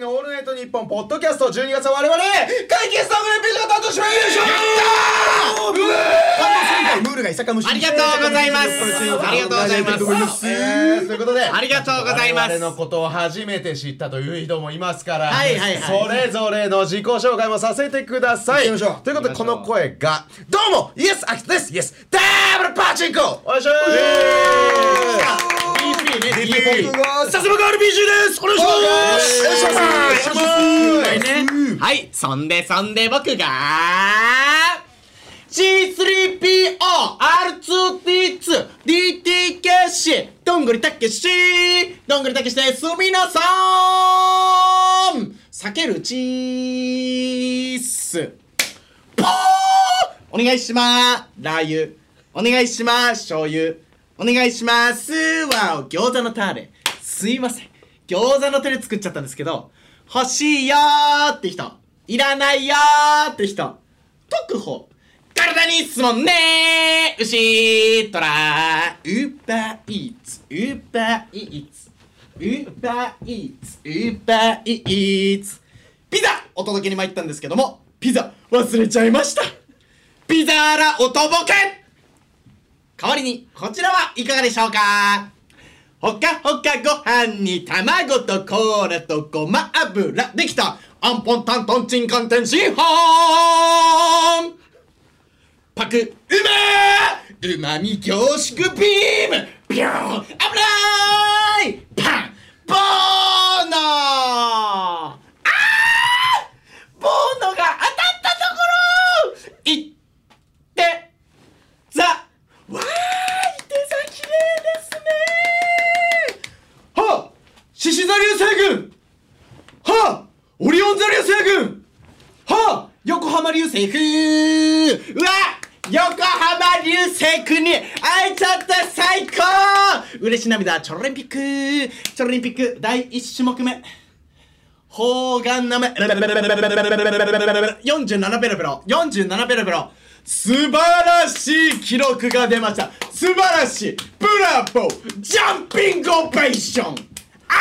日のオールナイトニッポンポッドキャスト12月は我々会計スタッフレピージが担当しまいましょうムールが伊坂虫ありがとうございます。ありがとうございます。えーということでありがとうございます。我々のことを初めて知ったという人もいますから、はいはいはい。それぞれの自己紹介もさせてください。行きましょう。ということでこの声がどうもイエスアキトです。イエスダブルパチンコ。おいしょ DP ね DP さすが RPG です。お願いします。お願いします。はいそんでそんで僕が C3PO R2D2 DTKC どんぐりたけし。どんぐりたけしです。皆さん避けるチースポー！お願いします。ラー油。お願いします。醤油お願いします。わお餃子のタレ。すいません。餃子のタレ作っちゃったんですけど欲しいよーって人。いらないよーって人。特報体にいいっすもんねー。牛トラ。ウーバーイーツ。ウーバーイーツ。ウーバーイーツ。ウーバーイーツ。ピザお届けに参ったんですけどもピザ忘れちゃいました。ピザーラおとぼけ代わりにこちらはいかがでしょうか？ほかほかご飯に卵とコーラとごま油できたアンポンタントンチンカンテンシンホーン。パクうまーうまみ凝縮ビーム。ビューン危ない。パンボーノーボーノが当たったところいってザわーい手先綺麗ですねはあ獅子座流星群はあオリオン座流星群はあ横浜流星群うわ横浜流星群に会えちゃった最高。嬉し涙チョロリンピック。チョロリンピック第1種目目。砲丸なめ47ペロペロ。47ペロペロ。素晴らしい記録が出ました。素晴らしい。ブラボー。ジャンピングオペーション。あ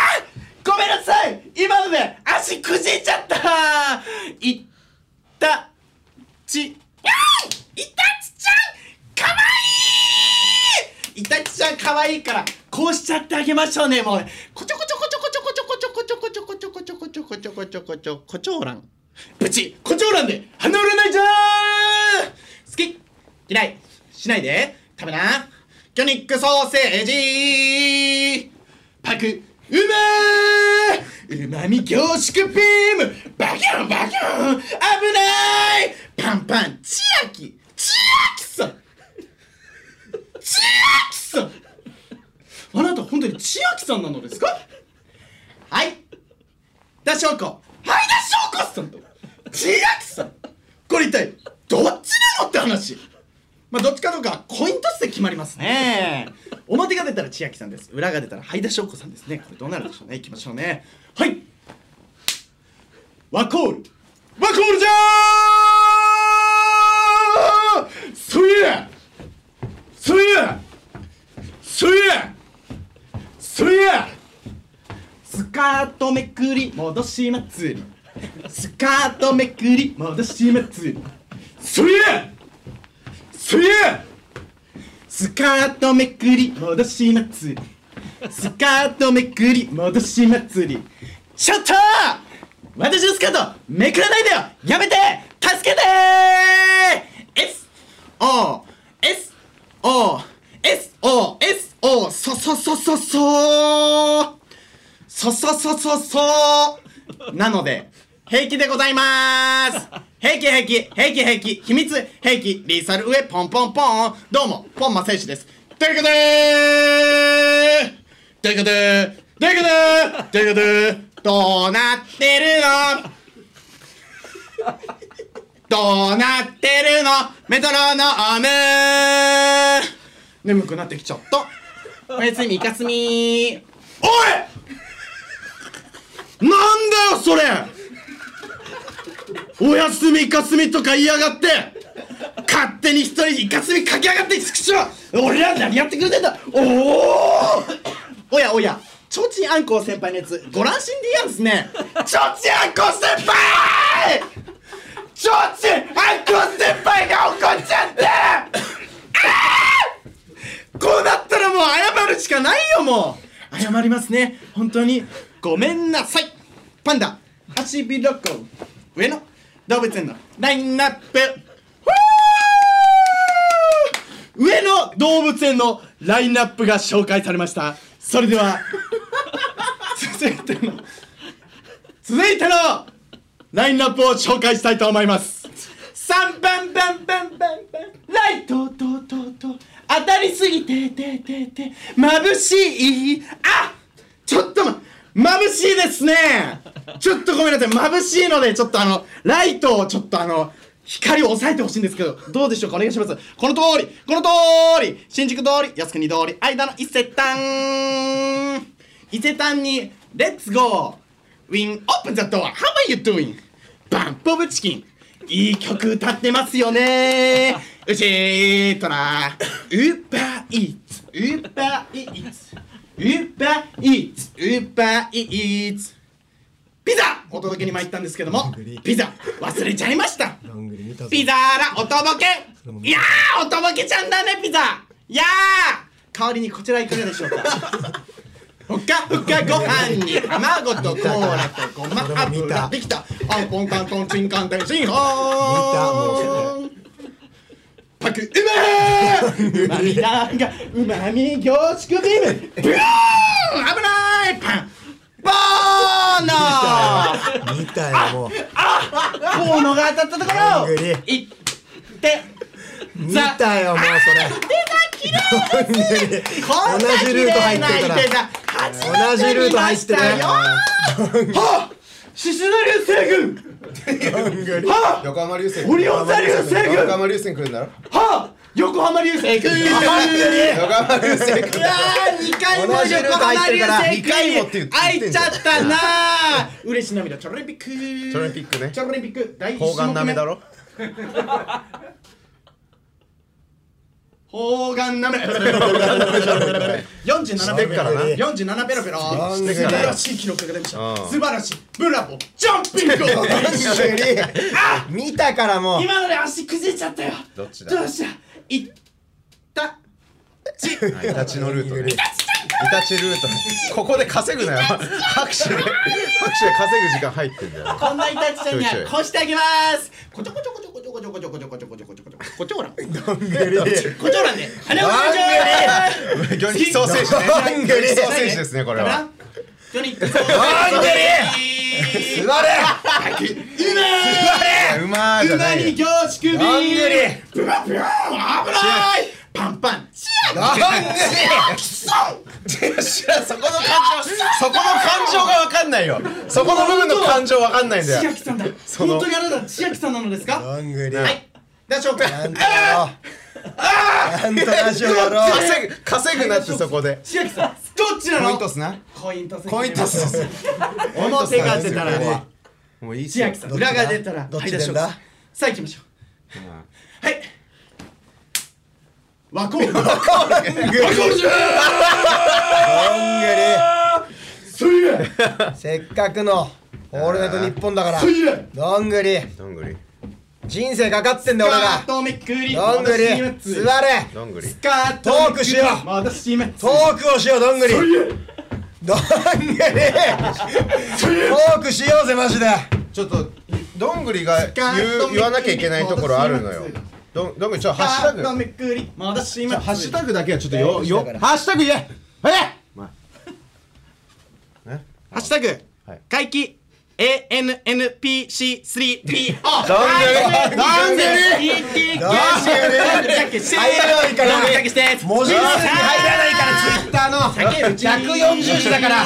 ごめんなさい。今ので足くじいちゃった。いったち。いたちちゃん。かわいい。いたちちゃんかわいいからこうしちゃってあげましょうねもう。こちょこちょこちょこちょこちょこちょこちょこちょこちょこちょこちょこちょこちょこちょこちょうらんプチこちょうらんで鼻売れないじゃん好き嫌いしないで食べな魚肉ソーセージパクうまうまみ凝縮ビーム。バキュンバキュン。危ない。パンパン千秋。千秋さ。ん千秋さ。んあなた本当に千秋さんなのですか？はい。田翔子。はい田翔子さんと。千秋さん。これ一体どっちなのって話。まあどっちかどうかコイントスで決まりますね。表が出たら千秋さんです。裏が出たらはい田翔子さんですね。これどうなるでしょうね。いきましょうね。はい。ワコール。ワコールじゃーそいや!そいや!そいや!そいや!スカートめくり戻し祭りスカートめくり戻し祭りそいや!そいや!スカートめくり戻し祭り。スカートめくり戻し祭り。ちょっと私のスカートめくらないでよ。やめて助けて !S O S O S O S O そそそそそそそそそそなので平気でございます。平気平気平気平気秘密兵器リーサル上ポンポンポン。どうもポンマ選手です。ということでということでということでということでどうなってるの？どうなってるの？メトロノーム。眠くなってきちゃった。おやすみいかすみおい！なんだよそれ！おやすみいかすみとか言いやがって勝手に一人いかすみ書きやがってちくしょう俺ら何やってくれてんだ。おおおやおやちょうちんあんこう先輩のやつご乱心で嫌ですね。ちょうちんあんこう先輩!ちょうちんあんこう先輩が怒っちゃって!こうなったらもう謝るしかないよもう。謝りますね。本当に。ごめんなさい。パンダハシビロコウ上野動物園のラインナップ。上野動物園のラインナップが紹介されました。それでは 続いての続いてのラインナップを紹介したいと思います。3番バンバンバンバンライトととと当たりすぎてててて。眩しい。あちょっとま眩しいですね。ちょっとごめんなさい。眩しいのでちょっとあのライトをちょっとあの光を抑えてほしいんですけどどうでしょうか？お願いします。この通りこの通り新宿通り靖国通り間の伊勢丹。伊勢丹にレッツゴー。ウィンオープンザドア How are you doing? バンプオブチキンいい曲歌ってますよね。うちーとな。ウーバーイーツウーバーイーツウーバーイーツ。ウーバーイーツ。ピザお届けに参ったんですけどもピザ忘れちゃいました。ピザーラおとぼけいやーおとぼけちゃんだねピザ。いやー。代わりにこちらいかがでしょうか。ほっかほっかご飯に卵とコーラとごま油たできた。あんこんかんとんちんかんてんちんほーんパクうまーうまみだがうまみ凝縮ビームブーン！危ない！パン！ボーノー見たよ。もう。コーノが当たったところいって見たよもうそれどんぐりこんな綺麗な手が同じルート入ってるはっ獅子の流星群はっ横浜流星オリオン座流星群横浜流星来るんだろはっ横浜流星群横浜流星来るいやー2回も横浜流星二回もって言って開いちゃったなー。嬉し涙チョロリンピック。チチョロリンピックね。チョロリンピック第一種目砲丸なめだろ。砲丸なめ。47ペロからな47ペロペロ。素晴らしい記録が出ました。うん素晴らしい。ブラボー。ジャンピング。どんぐり見たからもう。今ので足崩れちゃったよ。どっちだ？どうした？いったち。イタチのルートね。イタチルートここで稼ぐなよ。拍手で。拍手で稼ぐ時間入ってんだよ。こんなイタチちゃんにちょいちょい。はこうしてあげます。こちょこちょこちょこちょこちょこちょこちょこちょこちょこちょこちょここちょこらんこどんぐりちょらんで鼻を魚肉ソーセージねどんぐりソーセージですねこれは魚肉ソーセージ座れ。うまーじゃうまないよ。み凝縮ビどんぐり危ないパンパン。チどんぐり知らんそこの感情そこの感情がわかんないよ。そこの部分の感情わかんないんだよ。千秋さんだ。その。本当にあなた千秋さんなのですか？どんぐりはい。でしょうか。なんとかよなんとやろう。稼ぐ稼ぐなってそこで。千秋さんどっちなの？ポイントっすな。コイントス。コイントス。です表が出たらもういいさん。裏が出たらどっちはい出しょうさあ行きましょう。はい。和光和どんぐり。そいえせっかくのオールナイトニッポンだから。どんぐり。どんぐり人生かかってんだよ俺が。カートめくりどんぐり。座れどんぐりスカートトークしよう。トークをしようどんぐり。どんぐり。トークしようぜマジで。ちょっとどんぐりが言う言わなきゃいけないところあるのよ。どんどんぐりちょっとハッシュタグ。ハッシュタグだけはちょっとよよハッシュタグ言え。はい。えハッシュタグ。はい。回帰 ANNPC3PO なんでね ?ET なんでね入らない。から文字数に入らない。から Twitter の140字だから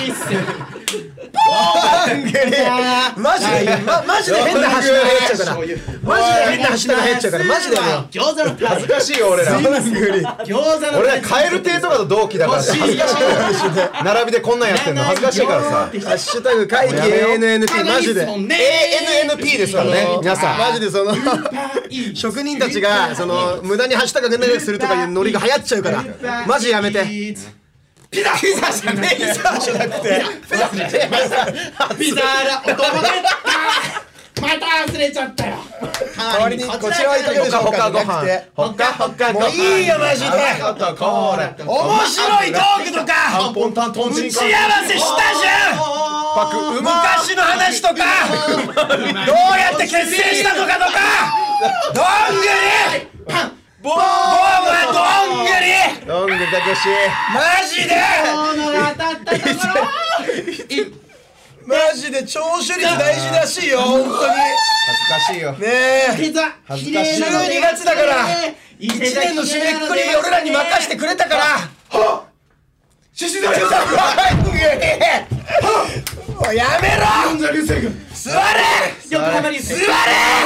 どんぐりマジでまマジで変なハッシュタグ入っちゃうから。マジで変なハッシュタグ入っちゃうから。マジで。餃子のタ恥ずかしいよ俺ら。餃子の俺らカエル亭とかと同期だから恥ずかしいよ。並びでこんなんやってんの。恥ずかしいからさ。ハッシュタグ会議 ANNP マジで。ANNP ですからね。皆さん。マジでその職人たちがその無駄にハッシュタグするとかいうノリが流行っちゃうから。マジやめてピザ。ピザじゃねえピザじゃなくて。ピザーラ。お友達また忘れちゃったよ。代わりにこちらはいかがでしょうか？ほかほかほかご飯。もういいよマジで。面白いトークとか。打ち合わせしたじゃん。昔の話とか。どうやって結成したとかとか。どんぐりボームはどんぐり。どんぐりたけし。マジで。この当たったところ。マジで聴取率大事らしいよ本当に。恥ずかしいよ。ねえ。恥ずかしい12月だから。一年の締めくくり俺らに任してくれたから。獅子だよどんぐりもうやめろ！座れ横浜流星座れ！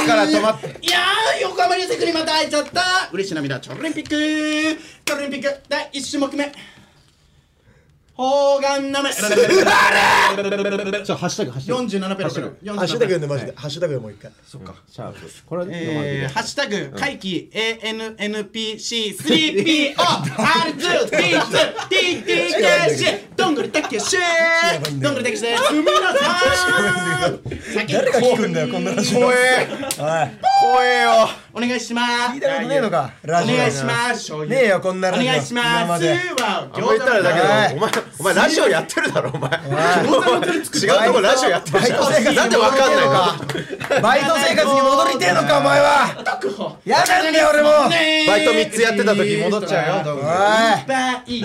から止まっていやー横浜流星君にまた会えちゃった。嬉しい涙チョロリンピック。チョロリンピック第1種目目。砲丸なめちょハッシュタグハッシュタグ。47ペロペロ。ハッシュタグ。読んでマジで。ハッシュタグでもう一回。そっか。シャープこれえー、ハッシュタグ、回帰 ANNPC3PO R2D2TTKC どんぐりたけしどんぐりです。皆さん。先誰が聞くんだよこんな話怖えおい怖えよお願いします。聞いたことねえのかラジオお願いします。ねえよこんなおラジオ。願いします。今まで。はあんま言ったらだけどお前お前ラジオやってるだろお前。違うとこラジオやってるじゃバイト生活んなんでわかんないの？バイト生活に戻りてえのかお前は。やだんだよ俺も。バイト3つやってた時戻っちゃうよ。おい。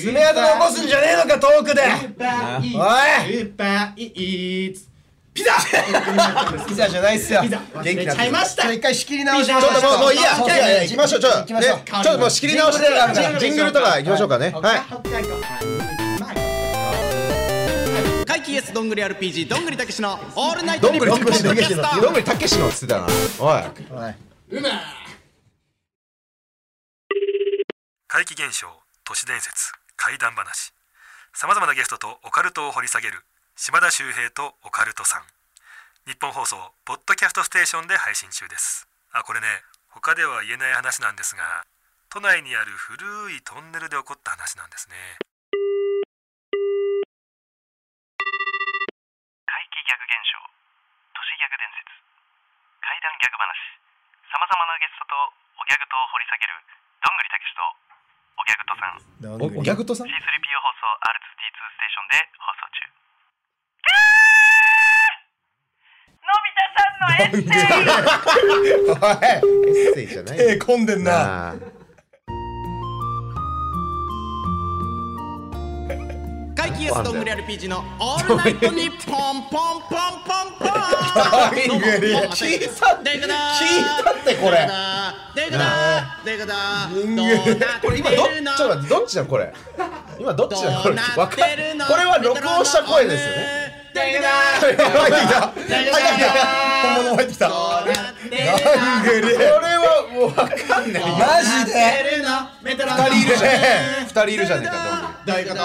爪痕残すんじゃねえのかトークで。おい。スーパーイーツピザ。ピザじゃないっすよ。ピザ。忘れちゃいました。一回仕切り直しピザ。ちょっともうもういいや。そういやいや行きましょう。ちょっと行きましょうねちょっともう仕切り直してジングルとか行きましょうかね。はい。怪奇イエスどんぐり RPG どんぐりたけしのオールナイトニッどんぐりポンポッドキャストどんぐりたけしのっつってたなおい。おい。うま怪奇現象都市伝説怪談話さまざまなゲストとオカルトを掘り下げる島田秀平とオカルトさん。日本放送ポッドキャストステーションで配信中です。あこれね他では言えない話なんですが都内にある古いトンネルで起こった話なんですね。怪奇ギャグ現象。都市ギャグ伝説。怪談ギャグ話。さまざまなゲストとおギャグとを掘り下げるどんぐりたけしとおギャグとさん。おおギャグとさん？C3PO 放送 R2D2 ステーションで放送中おいエッセイじゃない手込んでんな。なあ怪奇イエスどんぐり RPG のオールナイトニッポンポンポンポン。ポンどんぐり聞いたでかだ聞いたってこれ。今どちょっるのと待ってどっちだ？これ。今どっちだ？これ。これは録音した声ですよね本物入ってきた。なんぐりこれはもうわかんない。マジで？二二人いるじゃん二人いるじゃねえかどういう。こと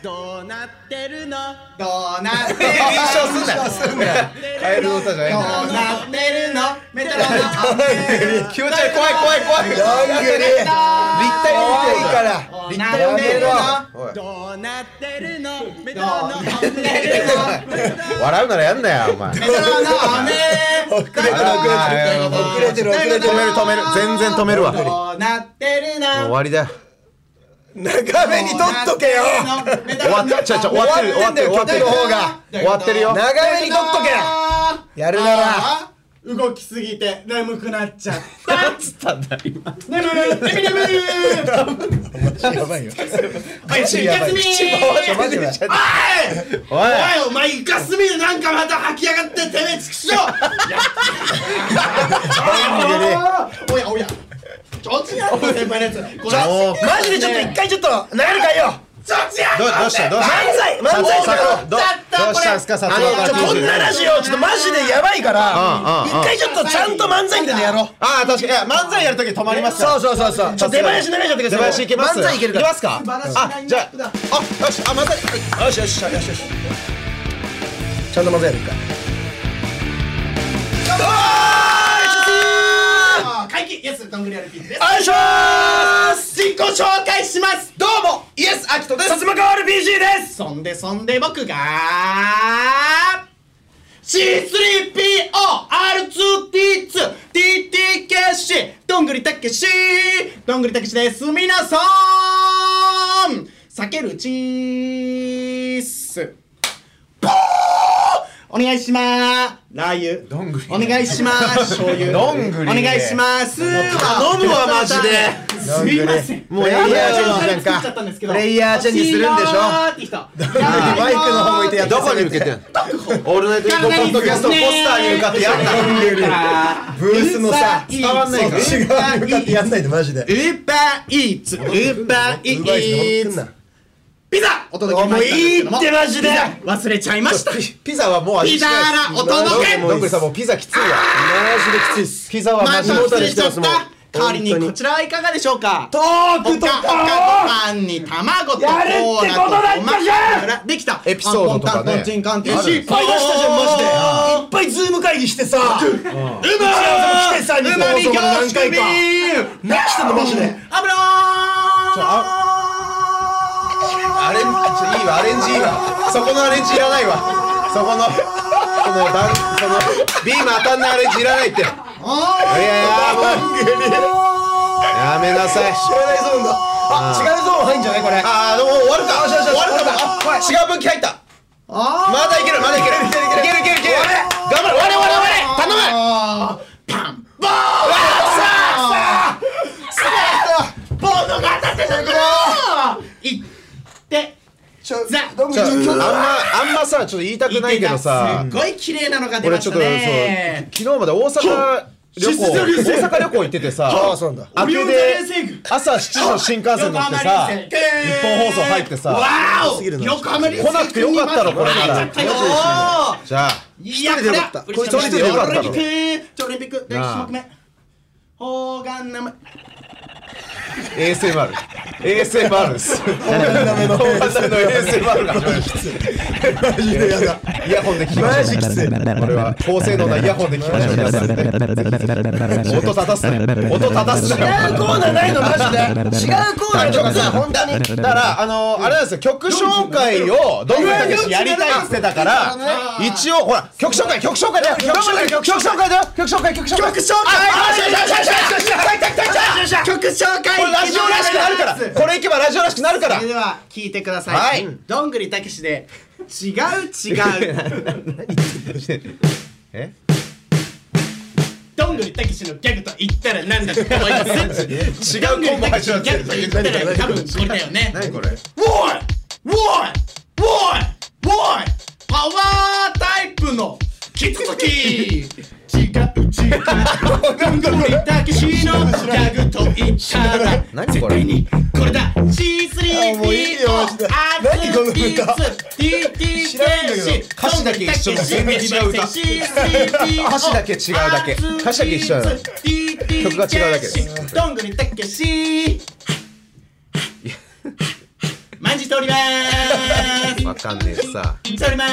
どうなってるの？どうなってる？どんぐり印象すんなカエルの？歌じゃないんどうなってる？のメトロノ気持ち悪い。怖い怖い怖い。どんぐり立体怖いにから。立な体に見てるやめろおいどうなってるの？メトロノメ笑うならやんなよお前。トロノ雨。遅れてる遅れてる。止める止める。全然止めるわ。どうなってるの？終わりだ。よ長めに撮っとけよ。終わっちゃ終わってる終わってる終わってる方が。終わってるよ。長めに撮っとけやるなら。動きすぎて眠くなっちゃったなんつったんだ今。眠る眠る眠る。やばいよ。はい、休みおい。おい。お前イカスミでなんかまた吐き上がっててめえちくしょう おやおやちょっちやろ先輩のやつ。これもうマジでちょっと一回ちょっと流れるかよ。ちょっちやどうどうしたどうした？漫才漫才さだどう？したんすか？さあのちょこんなラジオちょっとマジでやばいから一回ちょっとちゃんと漫才みたいなのやろう。ああ確かに。いや漫才やるとき止まりますからそうそうそうそう。ちょっと出囃子流れちゃってくだ出さい囃子いけます。漫才いけるから。いけますか？あじゃああよしあ漫才。はいよしよしよしよし。ちゃんと漫才やるか。あー怪奇イエスどんぐり RPG です。よいしょーす。実行紹介します。どうもイエスアキトです。薩摩川 RPG です。そんでそんで僕が C3POR2T2TTKC どんぐりたけしどんぐりたけしです。皆さん避けるチースポーお願いしまーラー油。どんぐり。お願いします。醤油。どんぐり。お願いします。頼むわマジで。すいません。もうプレイヤーチェンジなんかプレイヤーチェンジするんでしょ？マイクマイクの方向いてやって。どこに向けてんのオールナイトニッポンポッドキャストポスターに向かってやんなブースのさ伝わんないから。内側に向かってやんないでマジで。ウーバーイーツ。ウーバーイーツピザお届けも。ういいってマジで。忘れちゃいました。ピピザはもう味ピザしない。ーラお届け。どんぐりさんもうピザきついわ。マジできついっす。ピザはマジで忘れちゃったもう。代わりにこちらはいかがでしょうか？トークとほかほかかご飯に卵とコやるってーラとことだったごまじゃん。油できた。エピソードとかね。いっぱい出したじゃんマジで。いっぱいズーム会議してさ。うま来てさ日本放送まで何回か。何してんのマジで。油アレンちょいいわアレンジいいわ。そこのアレンジいらないわ。そこのそのだんそのビーム当たんないアレンジいらないって。いやいやもう。やめなさい。知らないゾーンだ。あ違うゾーン入んじゃないこれ。ああでも終わるか。終わるかも。あ違う分岐入った。あまだいけるまだいける。いけるいけるいけるいける。頑張れ我々我々頼む。パンボーちょザあんまあんまさちょっと言いたくないけどさ。すっごい綺麗なのが出ました俺ちょっとそうね昨日まで大阪旅行。大阪旅行行っててさ ああそうなんだ。明けで朝7時の新幹線乗ってさ日本放送入ってさ。来なくてよかったろこれなら。じゃあ。いや一人でよかったこれ一人でよかったろオリンピック。オリンピック。第一種目。目砲丸生 ASMR ASMR です大金の ASMR が始まりましたマジでやだ。イヤホンで聞きましょう。マジきつい。これは高性能なイヤホンで聞きましょう。皆さん音立たすな音立たすな違うコーナーないのマジで。違うコーナーとかさ本当に。だからあのあれなんですよ。曲紹介をどんぐりたけしやりたいっつってたから一応ほら曲紹介曲紹介だよ。曲紹介曲紹介だよ。曲紹介曲紹介。曲紹介あよしよしよしよしよしよしよし曲紹介ラジオらしくなるから。これいけばラジオらしくなるから。それでは聞いてください、はい。どんぐりたけしで違う違う。え？どんぐりたけしのギャグと言ったら何だと思います？違うコンボ始まってギャグと言ったら多分これ？だよね何これパワータイプのキツツキ違う違うどんぐりたけしのギャグと言ったら。何これ？絶対にこれだ。あもういいよマジで何この歌知らないんだけど。歌詞だけ一緒だ全然違う歌歌詞だけ違うだけ。歌詞だけ一緒だ曲が違うだけですどんぐりたけしマジしておりますわかんねえしさしておりま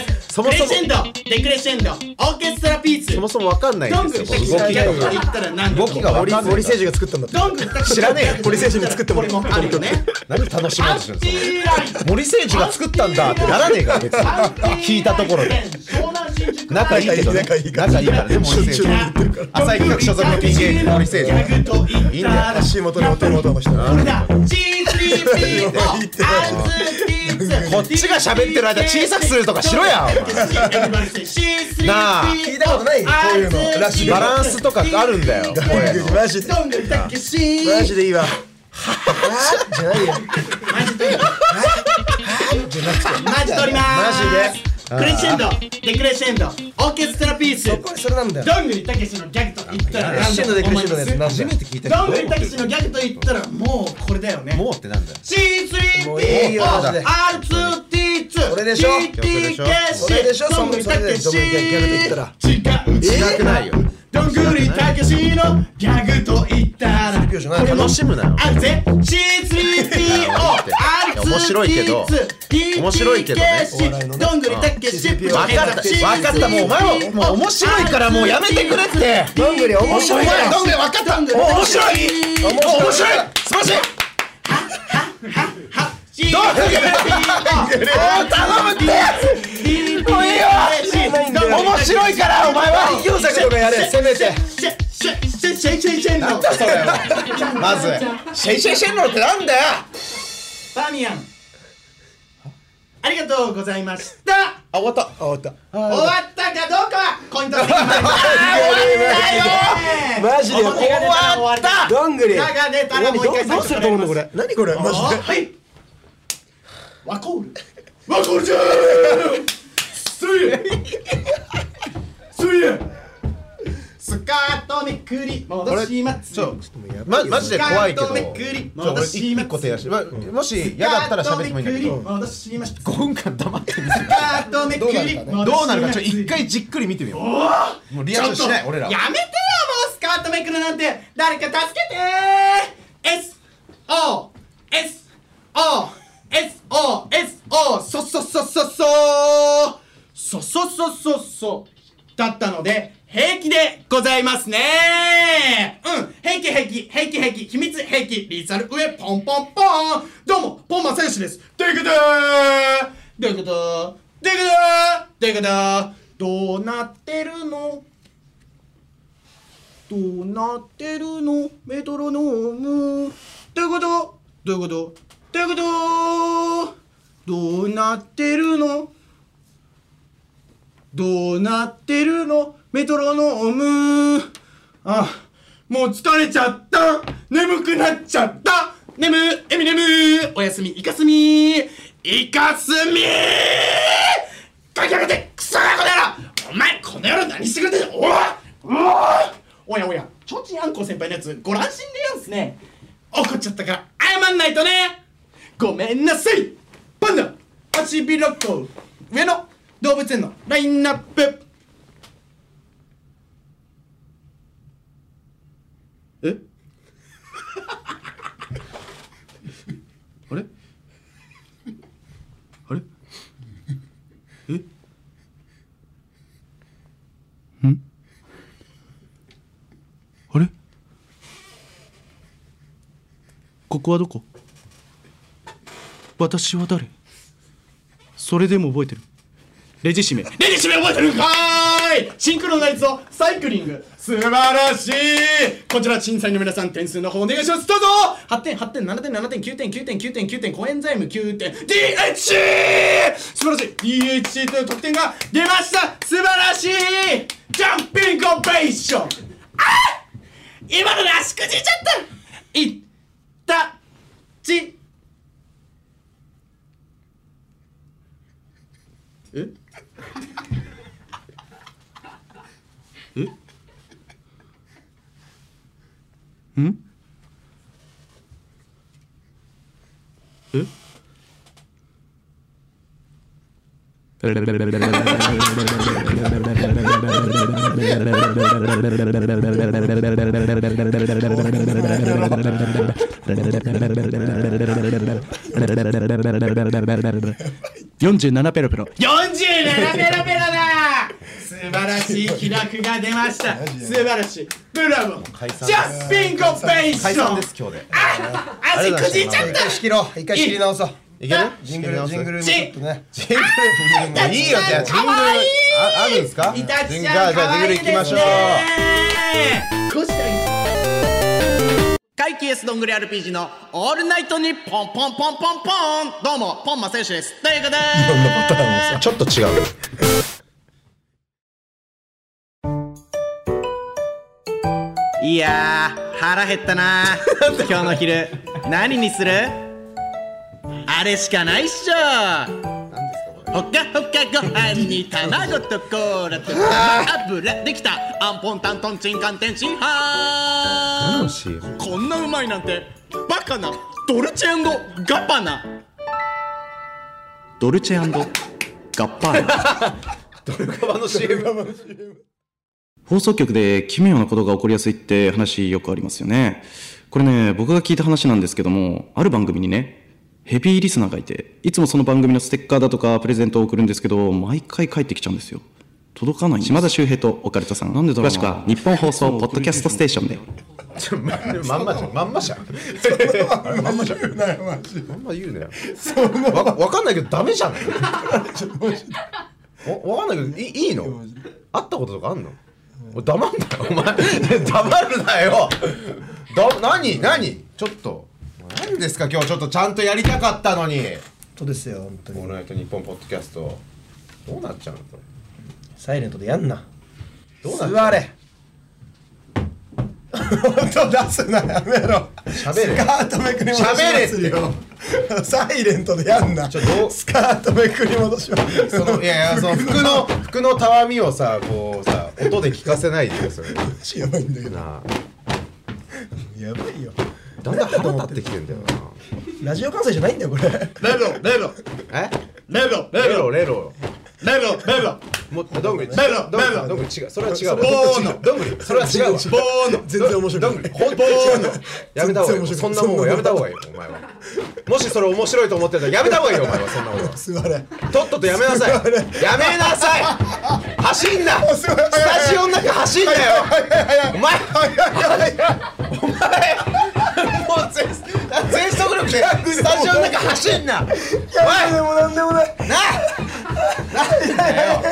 すそもそもクレッシェンドデクレッシェンドオーケストラピースそもそもわかんないどんんですよ。動きが動きがわ森森誠司が作ったんだってどんぐりたけし知らねえよ森誠司に作ってもらこれもあるよね何楽しもうとしてるんですか森誠司が作ったんだってならねえから別に聞いたところで仲いいけどね仲いいから仲いいからね森誠司浅井企画所属の PK 森誠ギャグと言ったら足元の音の人これだ G3P こっちが喋ってる間小さくするとかしろやなあ。聞いたことないこういうの。ラジオバランスとかあるんだよ声の。マジでどんぐりたけ？しマジでいいわ。あじゃないよ。マジでじゃなくてマジ取りまマージすクレッシェンド。デクレッシェンド。オーケストラピース。これそれなんだよ。どんぐりたけしのギャグと言ったらクレッシェンドでクレッシェンドのやつなんだよ。初めて聞いたど。んぐりたけしのギャグと言ったらもうこれだよね。もうってなんだよ。C3PO もういいよマジで R2T2 これでしょ。TTK それでしょどんぐりたけし違う。違くないよどんぐりたけしのギャグと言ったらよじゃない楽しむなよ。あるぜ C3PO 面白いけど R2T2 面白いけどどんぐりたけしうん分かった分かったもうお前はもう面白いからもうやめてくれって。どんぐり面白い。どんぐり分かった。面白い。面白い。素晴らしいどう頼むってもういいよ面白いからお前は代作とかやれせめてシェシェシェシェシェシェンのそれまずシェイシェイシェンロってなんだよバーミヤンありがとうございましたあ終わった終わった終わったかどうかはコイントスに決まりまマジで終わったどんぐりがが出たらもう一回どうすると思うのこれ何これマジではいワコール。ワコールじゃー。すいすいスカートめくり戻します。ちょまマジで怖いけど。スカートめくり戻します。一個提案して、ま、もし嫌だったら喋ってもいいんだけど。戻します。5分間黙ってみスカートめくりどうなるか。ちょ一回じっくり見てみよう。もうリアクションしない俺らやめてよもうスカートめくるなんて。誰か助けて S O S O S O そそそそそそそそそそだったので平気でございますね。うん。平気平気。平気平気。秘密兵器リーサル上ポンポンポン。どうもポンマ選手です。どういうこと？どういうこと？どういうこと？どういうこと？どうなってるの？どうなってるの？メトロノーム。どういうこと？どういうこと？どういうこと。どうなってるの。どうなってるの。メトロノーム。あもう疲れちゃった。眠くなっちゃった。眠エミネム。おやすみイカスミ。イカスミ。かき上げて。クソがこの野郎。お前この野郎何してくれてんの。おい。おい。おやおや。ちょうちんあんこ先輩のやつご乱心でやんすね。怒っちゃったから謝んないとね。ごめんなさい。パンダハチビロコ上の。動物園の。ラインナップ。え？あれ？あれ？え？ん？あれ？ここはどこ？私は誰？それでも覚えてる。レジ締め。レジ締め覚えてるかーい！シンクロナイズドサイクリング。素晴らしい！こちら審査員の皆さん点数の方お願いします。どうぞ！8点8点7点7点9点9点9点9点コエンザイム9点 DHC 素晴らしい！DHC という得点が出ました！素晴らしい！ジャンピングオペーション！あ今ので足くじいちゃった！いったち！ 예? 예? 응? 예? 47ペロペロ。47ペロペロだ。素晴らしい記録が出ました。素晴らしい。ブラボー。ジャンピングオペーシ解散ョンです今日で。あ足くじいちゃった仕切ろう一回仕切り直そういける？ジングルジングルもちょっとね。ジングルいいよ。じゃあジングルああるんですか？ジングルじゃあジングル行きましょう怪奇 S どんぐり RPG のオールナイトニッポンポンポンポンポンどうもポンマ選手ですということでちょっと違ういやー腹減ったな今日の昼何にするあれしかないっしょ。ほかほかご飯に卵とコーラとごま油できた。アンポンタントンチンカンテンチンハー。楽しい。こんなうまいなんて。バカな。ドルチェガッパーナドルチェガッパーナ側の CM 放送局で奇妙なことが起こりやすいって話よくありますよね。これね、僕が聞いた話なんですけども、ある番組にね、ヘビーリスナーがいて、いつもその番組のステッカーだとかプレゼントを送るんですけど、毎回帰ってきちゃうんですよ。届かないんです。島田秀平とオカルトさん。なんでだろう詳しくは日本放送ポッドキャストステーションで。ちょままんまじゃん。まんまじゃん。まんまじゃん。まんま言うなよわわかんないけどダメじゃないわわかんないけどいいいの？会ったこととかあんの？おい黙んなよお前。黙るなよ。だ何？何？ちょっと何ですか今日ちょっとちゃんとやりたかったのに。そうですよ本当「オーにルナイトニッポン」ポッドキャスト。どうなっちゃうのこれ。サイレントでやんな。どうなっちゃう座れ。音出すなやめろ。喋れ。スカートめくり戻しますよ。サイレントでやんな。ちょどう？スカートめくり戻します。そのいやいや その服の服のたわみをさこうさ音で聞かせないでよそれ。なやばいんだけど。あ。やばいよだんだん腹立ってきてんだよラジオ関西じゃないんだよこれ。レロレロ。なえ？レロレロ。レロレロレロもうどんぐり。レロレロ。どんぐり違う。それは違うわ。ボーノ。どんぐりそれは違うわ。ボーノ。全然面白い。どんぐり。本当に違うやめた方がいい。そんなもんはやめた方がいい。よお前は。もしそれ面白いと思ってたらやめた方がいいよお前は。そんなことは。座れとっととやめなさい。やめなさい。走んな。スタジオの中走んなよ。お前お前もう全全速力でスタジオの中走んな。お前でもなんでもないなあなんだよ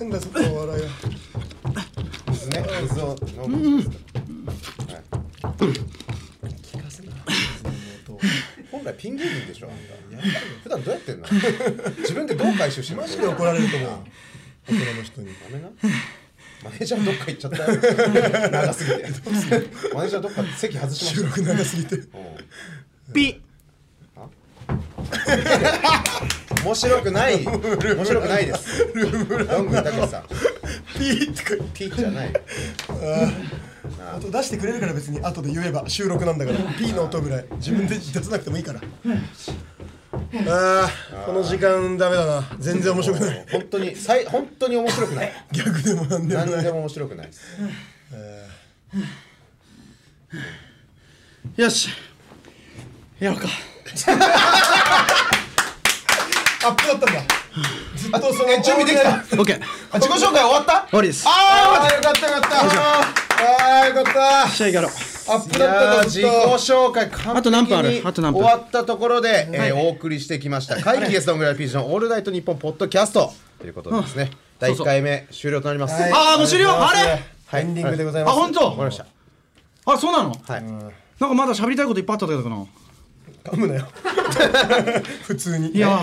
なんだそこの笑いは水ね水を飲む聞かせな本来ピン芸人でしょあんた普段どうや。ってんの自分でどう回収してるのマジで怒られると思う大人の人に。ダメなマネージャーどっか行っちゃったよ。長すぎて。マネージャーどっか席外しました。収録長すぎて。ピ 面白くない。面白くないです。ロングたけしさん。ピーってこピーじゃない。音出してくれるから別に後で言えば収録なんだから。ピーの音ぐらい。自分で出さなくてもいいからあーこの時間ダメだな。全然面白くない。本当にさい本当に面白くない。ギャグでもなんでもない。何でも面白くないです。よし。やろうか。アップだったんだ。ずっとそのえ準備できた。オッケー。あ自己紹介終わった？終わりです。ああよかったよかった。ああよかった。試合やろうアップいだったんだやー自己紹介完璧にあと何分ある？あと何分？終わったところで、えーお送りしてきました。会議ゲストのぐらいピーチのオールナイトニッポンポッドキャスト。ということでですね。第1回目終了となります。はい。あーもう終了？あれ？はい。エンディングでございます。あ本当？わかりました。あそうなの？はい。なんかまだ喋りたいこといっぱいあったけどな。噛むなよ。普通に。いや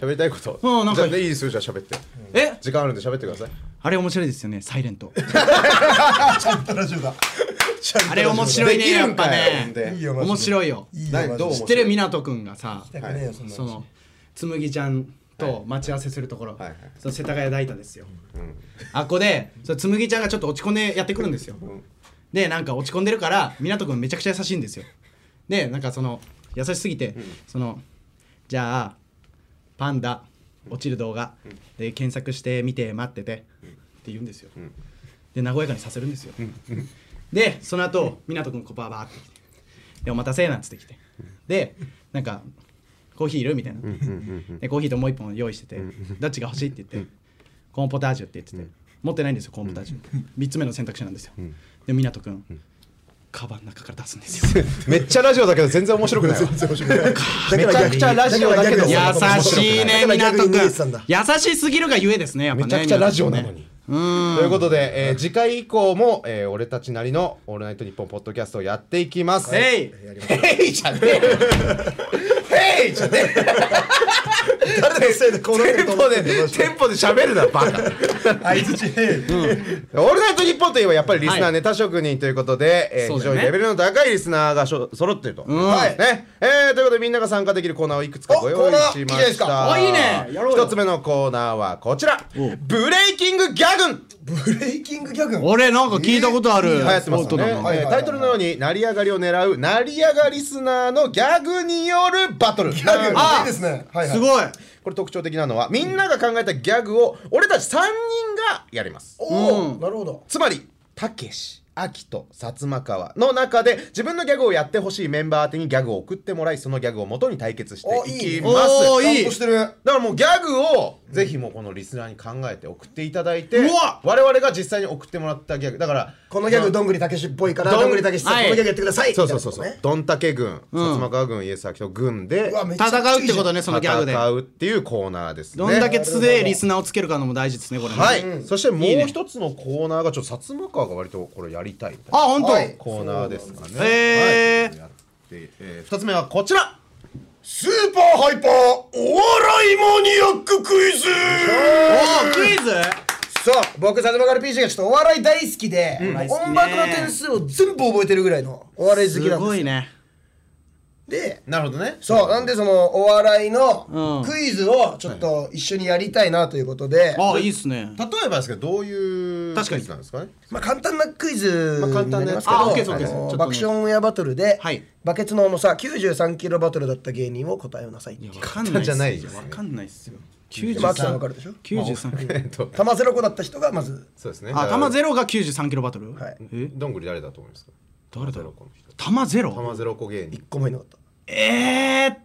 喋りたいこと。うんなんか。じゃあいいですよじゃあ喋って。え？時間あるんで喋ってください。あれ面白いですよねサイレント。ちゃんとラジオだちゃんとラジオだあれ面白いねやっぱね。面白いよ。知ってる湊くんがさその。つむぎちゃんと待ち合わせするところ、はいはい。その世田谷大田ですよ、あっこでそのつむぎちゃんがちょっと落ち込んでやってくるんですよ、でなんか落ち込んでるから湊くんめちゃくちゃ優しいんですよ。でなんかその優しすぎて、そのじゃあパンダ落ちる動画、で検索して見て待ってて、って言うんですよ、で和やかにさせるんですよ、でその後湊くんこうバーバーって来てでお待たせなんつってきて。でなんかコーヒーいるみたいな。でコーヒーともう一本用意しててどっちが欲しいって言ってコーンポタージュって言ってて持ってないんですよコーンポタージュ3つ目の選択肢なんですよ。で湊くん。カバンの中から出すんですよ。めっちゃラジオだけど全然面白くない。わ めちゃくちゃラジオだけど。優しいね湊くんてたんだ優しすぎるがゆえですねやっぱねめちゃくちゃラジオなのにということで、えー次回以降も、えー俺たちなりの「オールナイトニッポン」ポッドキャストをやっていきます。えい。へいじゃねえよ。へいじゃねえよ誰のせいでこうなってると思テンポでってんだよテンポで喋るなバカ。相づちオールナイトニッポンといえばやっぱりリスナーネタ職人ということで、えー非常にレベルの高いリスナーがしょ揃っていると。はい。ね。えーということでみんなが参加できるコーナーをいくつかご用意しまおコーナーいい。かおいいねやろうよ一つ目のコーナーはこちら。ブレイキングギャグンブレイキングギャグ。俺なんか聞いたことある。流行ってますね、スポットだなはいえータイトルのように成り上がりを狙う成り上がりスナーのギャグによるバトル。ギャグ。あいいですね。はいはい。すごい。これ特徴的なのはみんなが考えたギャグを俺たち3人がやります。おおなるほど。つまりたけし秋と薩摩川の中で自分のギャグをやってほしいメンバー宛てにギャグを送ってもらいそのギャグを元に対決していきます。おーいいだからもうギャグをぜひもうこのリスナーに考えて送っていただいてうわ。我々が実際に送ってもらったギャグ。だからこのギャグどんぐりたけしっぽいからどんぐりたけしさんはい。このギャグやってください。そうそうそうそう。みたいなこどんたけ軍薩摩川軍イエス・アキト軍で戦うってことねそのギャグで。戦うっていうコーナーですね。どんだけつでリスナーをつけるかのも大事ですねこれね。はい、そしてもいいうね。一つのコーナーがちょっと薩摩川が割とこれやりたいみたいなあ本当、はい。コーナーですかね。へーはい。えー、2つ目はこちら。スーパーハイパーお笑いマニアッククイズ。おクイズ？そう僕サズマガル PC がちょっとお笑い大好きで、笑い好きね。音楽の点数を全部覚えてるぐらいのお笑い好きすなんですごいねでなるほどね。そうなんでそのお笑いのうん。クイズをちょっと一緒にやりたいなということで、あいいっすね。例えばですけどどういう確かに。クイズなんですか？ねまあ簡単なクイズまあ簡単なやつになりますけど、あ OK です OK ですあ爆笑オンエアバトルで、はい。バケツの重さ93キロバトルだった芸人を答えなさいっていう。わかんないっすじゃないですね。わかんないっすよ。マークさんわ93かるでしょ？93 えっと。玉ゼロ個だった人がまず。そうですね。あ玉ゼロロが93キロバトル？はい。え？どんぐり誰だと思いますか？誰だゼロ個の人。玉ゼロ？玉ゼロ個芸人。1個もいなかった。えー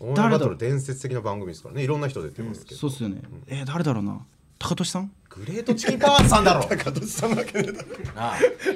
オンエアバトル伝説的な番組ですからね。いろんな人出てますけど、そうっすよね。えー誰だろうな？高俊さん？グレートチキンパワーズさんだろ。高俊さんだけで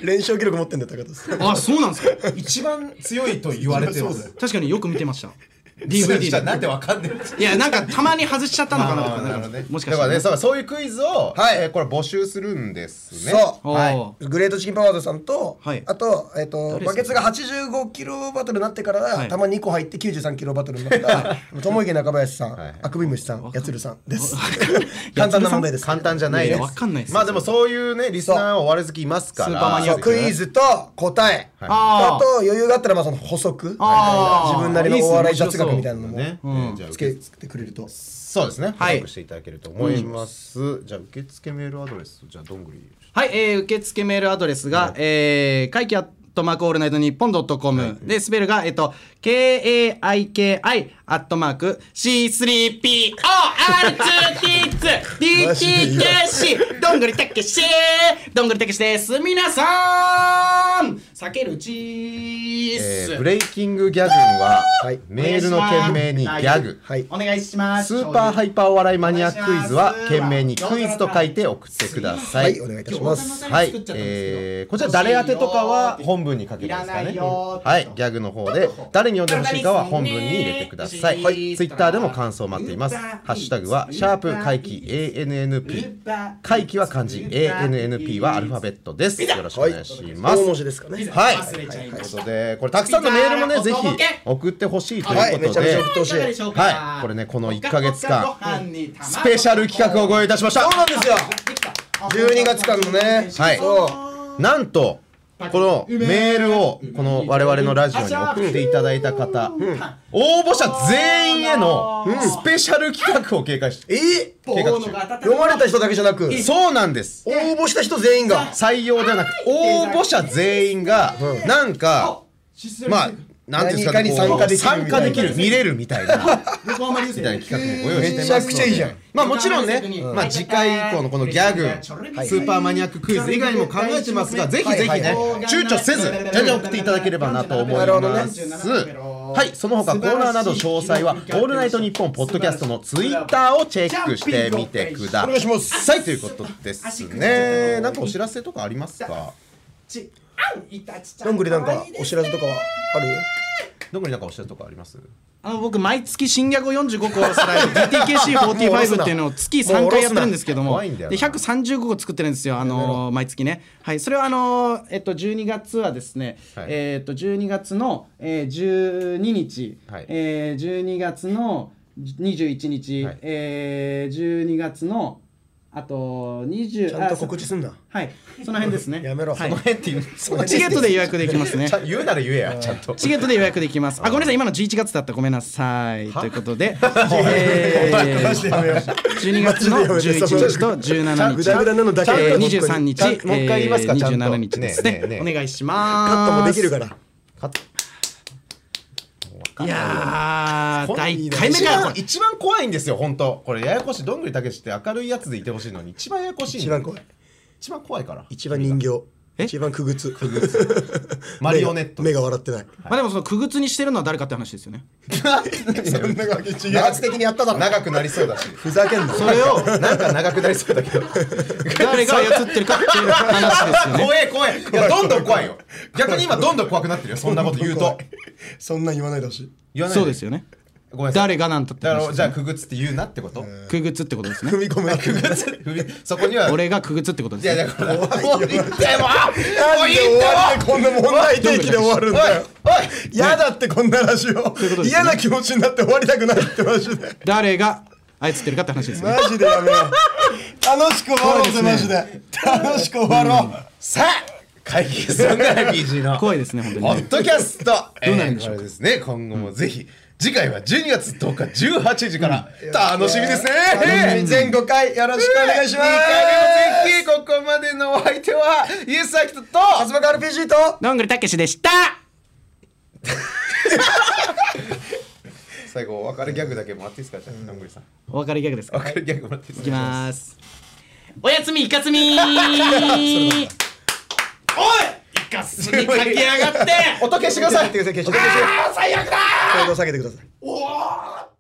連勝記録持ってんだよ高俊さん。あそうなんですか。一番強いと言われてます。確かによく見てました DVD なんで。わかんねえいやなんかたまに外しちゃったのかなとかね。もしかだからねそうそういうクイズを、はい。えーこれ募集するんですね。そう。グレートチキンパワーズさんと、はい。あと,、えっとバケツが85キロバトルになってから、はい。たま2個入って93キロバトルになった友池中林さん、はい。あくび虫さんやつるさんです。簡単な問題です。簡単じゃないです。いやわかんないっすまあでもそういうねリスナーはお笑い好きいますから。スーパーマニアッククイズと答え、ああと余裕があったらまあその補足。あー。自分なりのお笑い雑学みたいなのもね、えーじゃあつ受けけてくれると。そうですね。はい。していただけると思います、じゃあ受付メールアドレスじゃあどんぐりはい、えー、受付メールアドレスが、えー、怪奇アットマークオールナイトニッポンドットコムで、スペルが、えっと、K-A-I-K-I アットマーク C3PO-R2-T-DTKC どんぐりたけしどんぐりたけしです。皆さん。避けるチース、えー、ブレイキングギャグンは、はいメールの件名にギャグ、はい。お願いします。スーパーハイパーお笑いマニアッククイズは件名にクイズと書いて送ってくださはい。いお願い。いたしますはい、えー、こちら誰宛てとかは本文に書けばいいですかね。よはい。ギャグの方で誰に読んでほしいかは本文に入れてください、はい。ツイッターでも感想を待っています。ハッシュタグはシャープ回帰 ANNP 回帰は漢字。ANNP はアルファベットです。よろしくお願いします。大文字ですかね。はい。ということでこれたくさんのメールもねぜひ送ってほしいということで、はい。これねこの1ヶ月間スペシャル企画をご用意いたしました。そうなんですよ。12月間のね。はい。なんとこのメールをこの我々のラジオに送っていただいた方、応募者全員へのスペシャル企画を警戒してえ？計画中。読まれた人だけじゃなく？そうなんです。応募した人全員が。採用ではなく応募者全員がなんかまあなんていうんですか何かに参加できる参加できる見れるみたいな。横浜流星みたいな企画もご用意してます。のでめちゃくちゃいいじゃん。まあもちろんね、まあ次回以降のこのギャグ、スーパーマニアッククイズ以外にも考えてますが、ぜひぜひね、躊躇せず、じゃんじゃん送っていただければなと思います。はい、その他コーナーなど詳細は、オールナイトニッポンポッドキャストのツイッターをチェックしてみてくだお願いします。さいということですね。なんかお知らせとかありますか？どんぐりなんかお知らせとかはある？どんぐりなんかお知らせとかあります？あの僕毎月新ギャグを45個スライド DTKC45 っていうのを月3回やってるんですけども。で135個作ってるんですよ。あのー毎月ね。はいそれはあのーえっと12月はですねはい。えっと12月のえー12日。はい。えー12月の21日。はい。えー12月のあと20ちゃんと告知すんなはい。その辺ですね。やめろ。はい。この辺っていう、チケットで予約できますね。言うなら言えや、ちゃんと。チケットで予約できます。あ、ごめんなさい、今の11月だった。ごめんなさい。ということで、えー、マジでやめよう12月の11日と17日、えー本当に23日、もう一回言いますかえーちゃんと。27日ですねねえねえねえ。お願いしカます。ットもできるからいやー、第1回目一か番。一番怖いんですよ本当。これややこしい。どんぐりたけしって明るいやつでいてほしいのに。一番ややこしい一番怖い。一番怖いから。一番人形。え一番くぐつマリオネット。目が笑ってない。まあでもその、くぐつにしてるのは誰かって話ですよね。そんなわけ違う。長発的にやっただろ。長くなりそうだし。ふざけんな。それを、なんか長くなりそうだけど。誰が操ってるかっていう話ですよね。怖え怖え。いやどんどん怖いよ。逆に今どんどん怖くなってるよ。そんなこと言うと。そんなん言わないでほしい。言わないそうですよね。ごめんなさい。誰がなんたってだからじゃあ。くぐつって言うなってこと？くぐつってことですね。踏。み込むなくぐつそこには俺がくぐつってことですね。いやだからもう言っても。もうなんで終わりでこんな問題提起で終わるんだよ。おい嫌だってこんなラジオことですね。嫌な気持ちになって終わりたくないってマジで。誰が操ってるかって話ですね。マジでやめよう。楽しく終わろうぜマジで。楽しく終わろう。さあ会議室の RPG の。怖いですね、本当にね。ポッドキャスト。どうなるんでしょうか。えーこれですね。今後もぜひ次回は12月10日18時から楽しみですね。全5回よろしくお願いします。2回目もぜひここまでのお相手はイエスアキトと発売 RPG とどんぐりたけしでした。最後お別れギャグだけもらっていいですか？じゃあどんぐりさん。お別れギャグですか？お別れギャグもらっていいですか？いきまーす。おやすみいかつみ。ーおいカスに駆け上がって。おとけしてくださいっていうおとして。最悪だー。程度下げてください。おお